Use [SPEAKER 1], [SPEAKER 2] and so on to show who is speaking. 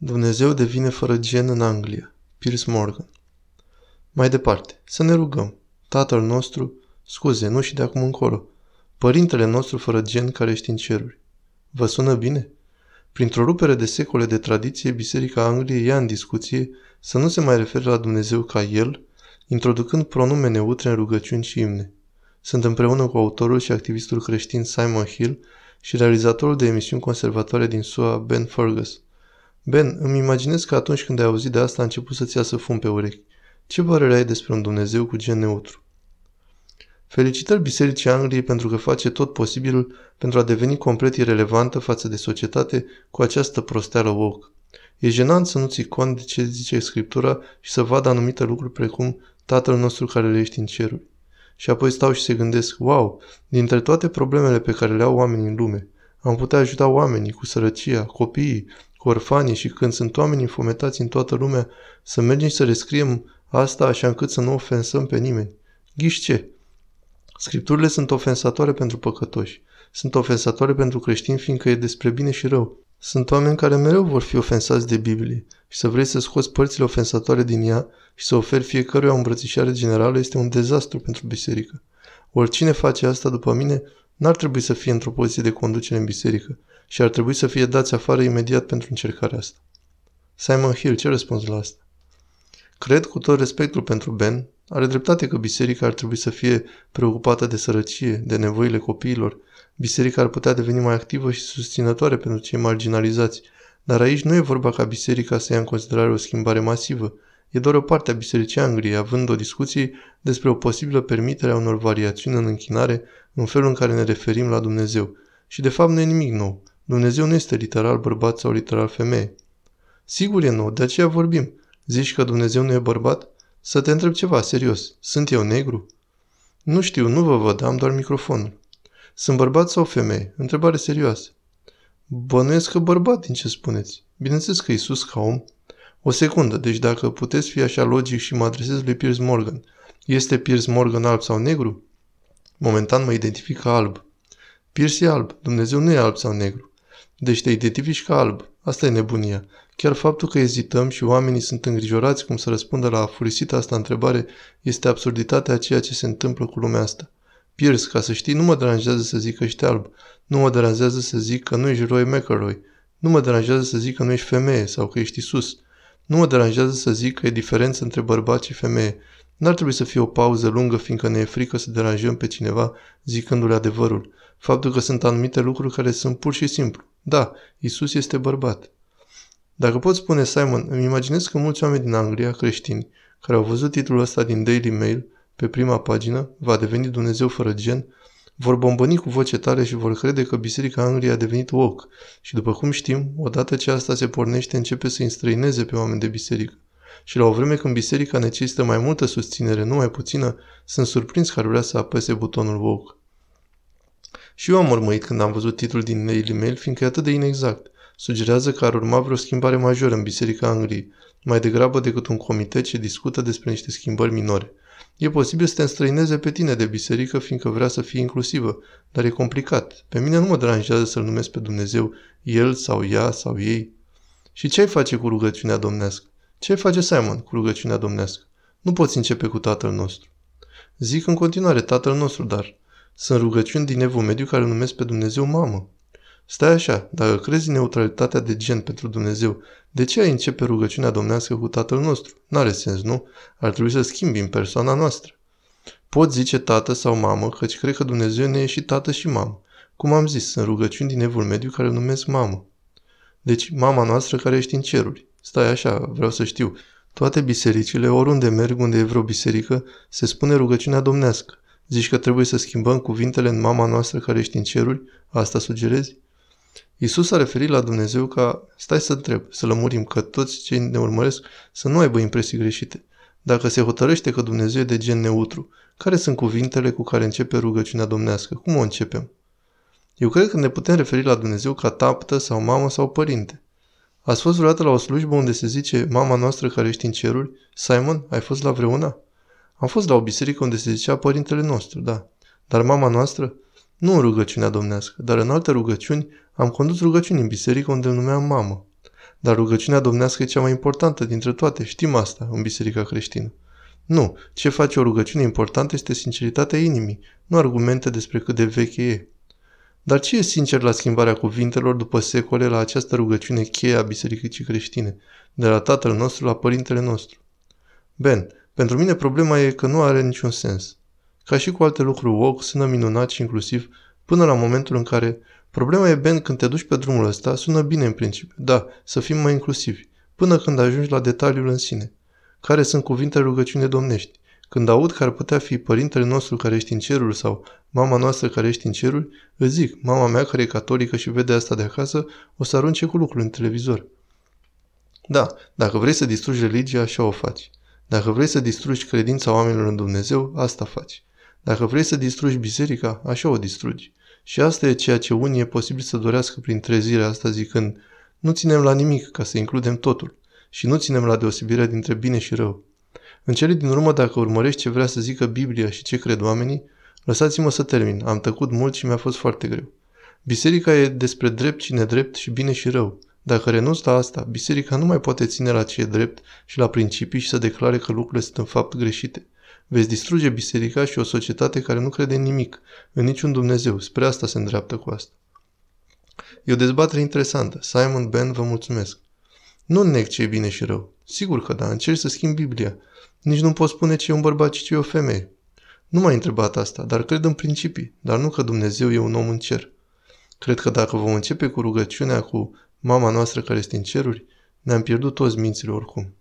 [SPEAKER 1] Dumnezeu devine fără gen în Anglia. Piers Morgan. Mai departe, să ne rugăm. Tatăl nostru, scuze, nu și de acum încolo. Părintele nostru fără gen care ești în ceruri. Vă sună bine? Printr-o rupere de secole de tradiție, Biserica Angliei ia în discuție să nu se mai refere la Dumnezeu ca El, introducând pronume neutre în rugăciuni și imne. Sunt împreună cu autorul și activistul creștin Simon Hill și realizatorul de emisiuni conservatoare din SUA, Ben Fergus. Ben, îmi imaginez că atunci când ai auzit de asta a început să-ți iasă fum pe urechi. Ce părere ai despre un Dumnezeu cu gen neutru? Felicitări Bisericii Angliei pentru că face tot posibilul pentru a deveni complet irelevantă față de societate cu această prosteală woke. E jenant să nu ții cont de ce zice Scriptura și să vadă anumite lucruri precum Tatăl nostru care le ești în ceruri. Și apoi stau și se gândesc, wow, dintre toate problemele pe care le au oamenii în lume, am putea ajuta oamenii cu sărăcia, copiii, cu orfanii și când sunt oameni infometați în toată lumea, să mergem și să rescriem asta așa încât să nu ofensăm pe nimeni. Ghiși ce? Scripturile sunt ofensatoare pentru păcătoși. Sunt ofensatoare pentru creștini fiindcă e despre bine și rău. Sunt oameni care mereu vor fi ofensați de Biblie și să vrei să scoți părțile ofensatoare din ea și să oferi fiecăruia o îmbrățișare generală este un dezastru pentru biserică. Oricine face asta după mine n-ar trebui să fie într-o poziție de conducere în biserică și ar trebui să fie dați afară imediat pentru încercarea asta. Simon Hill, ce răspuns la asta? Cred, cu tot respectul pentru Ben, are dreptate că biserica ar trebui să fie preocupată de sărăcie, de nevoile copiilor. Biserica ar putea deveni mai activă și susținătoare pentru cei marginalizați, dar aici nu e vorba ca biserica să ia în considerare o schimbare masivă. E doar o parte a Bisericii Angliei, având o discuție despre o posibilă permitere a unor variațiuni în închinare în felul în care ne referim la Dumnezeu. Și de fapt nu e nimic nou. Dumnezeu nu este literal bărbat sau literal femeie. Sigur e nou, de aceea vorbim. Zici că Dumnezeu nu e bărbat? Să te întreb ceva, serios. Sunt eu negru? Nu știu, nu vă văd, am doar microfonul. Sunt bărbat sau femeie? Întrebare serioasă. Bănuiesc că bărbat din ce spuneți. Bineînțeles că Iisus ca om. O secundă, deci dacă puteți fi așa logic și mă adresez lui Piers Morgan. Este Piers Morgan alb sau negru? Momentan mă identific ca alb. Piers e alb, Dumnezeu nu e alb sau negru. Deci te identifici ca alb. Asta e nebunia. Chiar faptul că ezităm și oamenii sunt îngrijorați cum să răspundă la furisita asta întrebare este absurditatea a ceea ce se întâmplă cu lumea asta. Pierce, ca să știi, nu mă deranjează să zic că ești alb. Nu mă deranjează să zic că nu ești Roy McElroy. Nu mă deranjează să zic că nu ești femeie sau că ești Isus. Nu mă deranjează să zic că e diferență între bărbat și femeie. N-ar trebui să fie o pauză lungă fiindcă ne e frică să deranjăm pe cineva zicându-le adevărul. Faptul că sunt anumite lucruri care sunt pur și simplu. Da, Isus este bărbat. Dacă pot spune Simon, îmi imaginez că mulți oameni din Anglia, creștini, care au văzut titlul ăsta din Daily Mail pe prima pagină, va deveni Dumnezeu fără gen, vor bombăni cu voce tare și vor crede că Biserica Angliei a devenit woke și după cum știm, odată ce asta se pornește, începe să înstrăineze pe oameni de biserică. Și la o vreme când biserica necesită mai multă susținere, nu mai puțină, sunt surprins că ar vrea să apese butonul woke. Și eu am urmărit când am văzut titlul din Daily Mail, fiindcă e atât de inexact – sugerează că ar urma vreo schimbare majoră în Biserica Angliei, mai degrabă decât un comitet ce discută despre niște schimbări minore. E posibil să te înstrăineze pe tine de biserică fiindcă vrea să fie inclusivă, dar e complicat. Pe mine nu mă deranjează să-L numesc pe Dumnezeu El sau ea sau ei. Și ce ai face cu rugăciunea domnească? Ce ai face Simon cu rugăciunea domnească? Nu poți începe cu Tatăl nostru. Zic în continuare Tatăl nostru, dar sunt rugăciuni din Evul Mediu care numesc pe Dumnezeu mamă. Stai așa, dacă crezi în neutralitatea de gen pentru Dumnezeu, de ce ai începe rugăciunea domnească cu Tatăl nostru? N-are sens, nu? Ar trebui să schimbi în persoana noastră. Pot zice tată sau mamă, căci cred că Dumnezeu ne e și tată și mamă. Cum am zis, sunt rugăciuni din evul mediu care îl numesc mamă. Deci, mama noastră care ești în ceruri. Stai așa, vreau să știu. Toate bisericile, oriunde merg, unde e vreo biserică, se spune rugăciunea domnească. Zici că trebuie să schimbăm cuvintele în mama noastră care ești în ceruri? Asta sugerezi? Isus a referit la Dumnezeu ca, stai să întreb, să lămurim că toți cei ne urmăresc să nu aibă impresii greșite. Dacă se hotărăște că Dumnezeu e de gen neutru, care sunt cuvintele cu care începe rugăciunea domnească? Cum o începem? Eu cred că ne putem referi la Dumnezeu ca taptă sau mamă sau părinte. Ați fost vreodată la o slujbă unde se zice mama noastră care ești în ceruri? Simon, ai fost la vreuna? Am fost la o biserică unde se zicea părintele nostru, da. Dar mama noastră? Nu în rugăciunea domnească, dar în alte rugăciuni am condus rugăciuni în biserică unde îl numeam mamă. dar rugăciunea domnească e cea mai importantă dintre toate, știm asta în biserica creștină. Nu, ce face o rugăciune importantă este sinceritatea inimii, nu argumente despre cât de veche e. Dar ce e sincer la schimbarea cuvintelor după secole la această rugăciune cheie a bisericii creștine, de la tatăl nostru la părintele nostru? Ben, pentru mine problema e că nu are niciun sens. Ca și cu alte lucruri woke, sună minunat și inclusiv până la momentul în care problema e, Ben, când te duci pe drumul ăsta, sună bine în principiu. Da, să fim mai inclusivi. Până când ajungi la detaliul în sine. Care sunt cuvintele rugăciune domnești? Când aud că ar putea fi părintele nostru care ești în cerul sau mama noastră care ești în cerul, îți zic, mama mea care e catolică și vede asta de acasă, o să arunce cu lucrul în televizor. Da, dacă vrei să distrugi religia, așa o faci. Dacă vrei să distrugi credința oamenilor în Dumnezeu, asta faci. Dacă vrei să distrugi biserica, așa o distrugi. Și asta e ceea ce unii e posibil să dorească prin trezirea asta zicând, nu ținem la nimic ca să includem totul și nu ținem la deosebirea dintre bine și rău. În cele din urmă, dacă urmărești ce vrea să zică Biblia și ce cred oamenii, lăsați-mă să termin. Am tăcut mult și mi-a fost foarte greu. Biserica e despre drept și nedrept și bine și rău. Dacă renunți la asta, biserica nu mai poate ține la ce e drept și la principii și să declare că lucrurile sunt în fapt greșite. Veți distruge biserica și o societate care nu crede în nimic, în niciun Dumnezeu. Spre asta se îndreaptă cu asta. E o dezbatere interesantă. Simon Ben, vă mulțumesc. Nu neg ce e bine și rău. Sigur că da, încerci să schimbi Biblia. Nici nu pot spune ce e un bărbat și ce e o femeie. Nu m-a întrebat asta, dar cred în principii, dar nu că Dumnezeu e un om în cer. Cred că dacă vom începe cu rugăciunea cu mama noastră care este în ceruri, ne-am pierdut toți mințile oricum.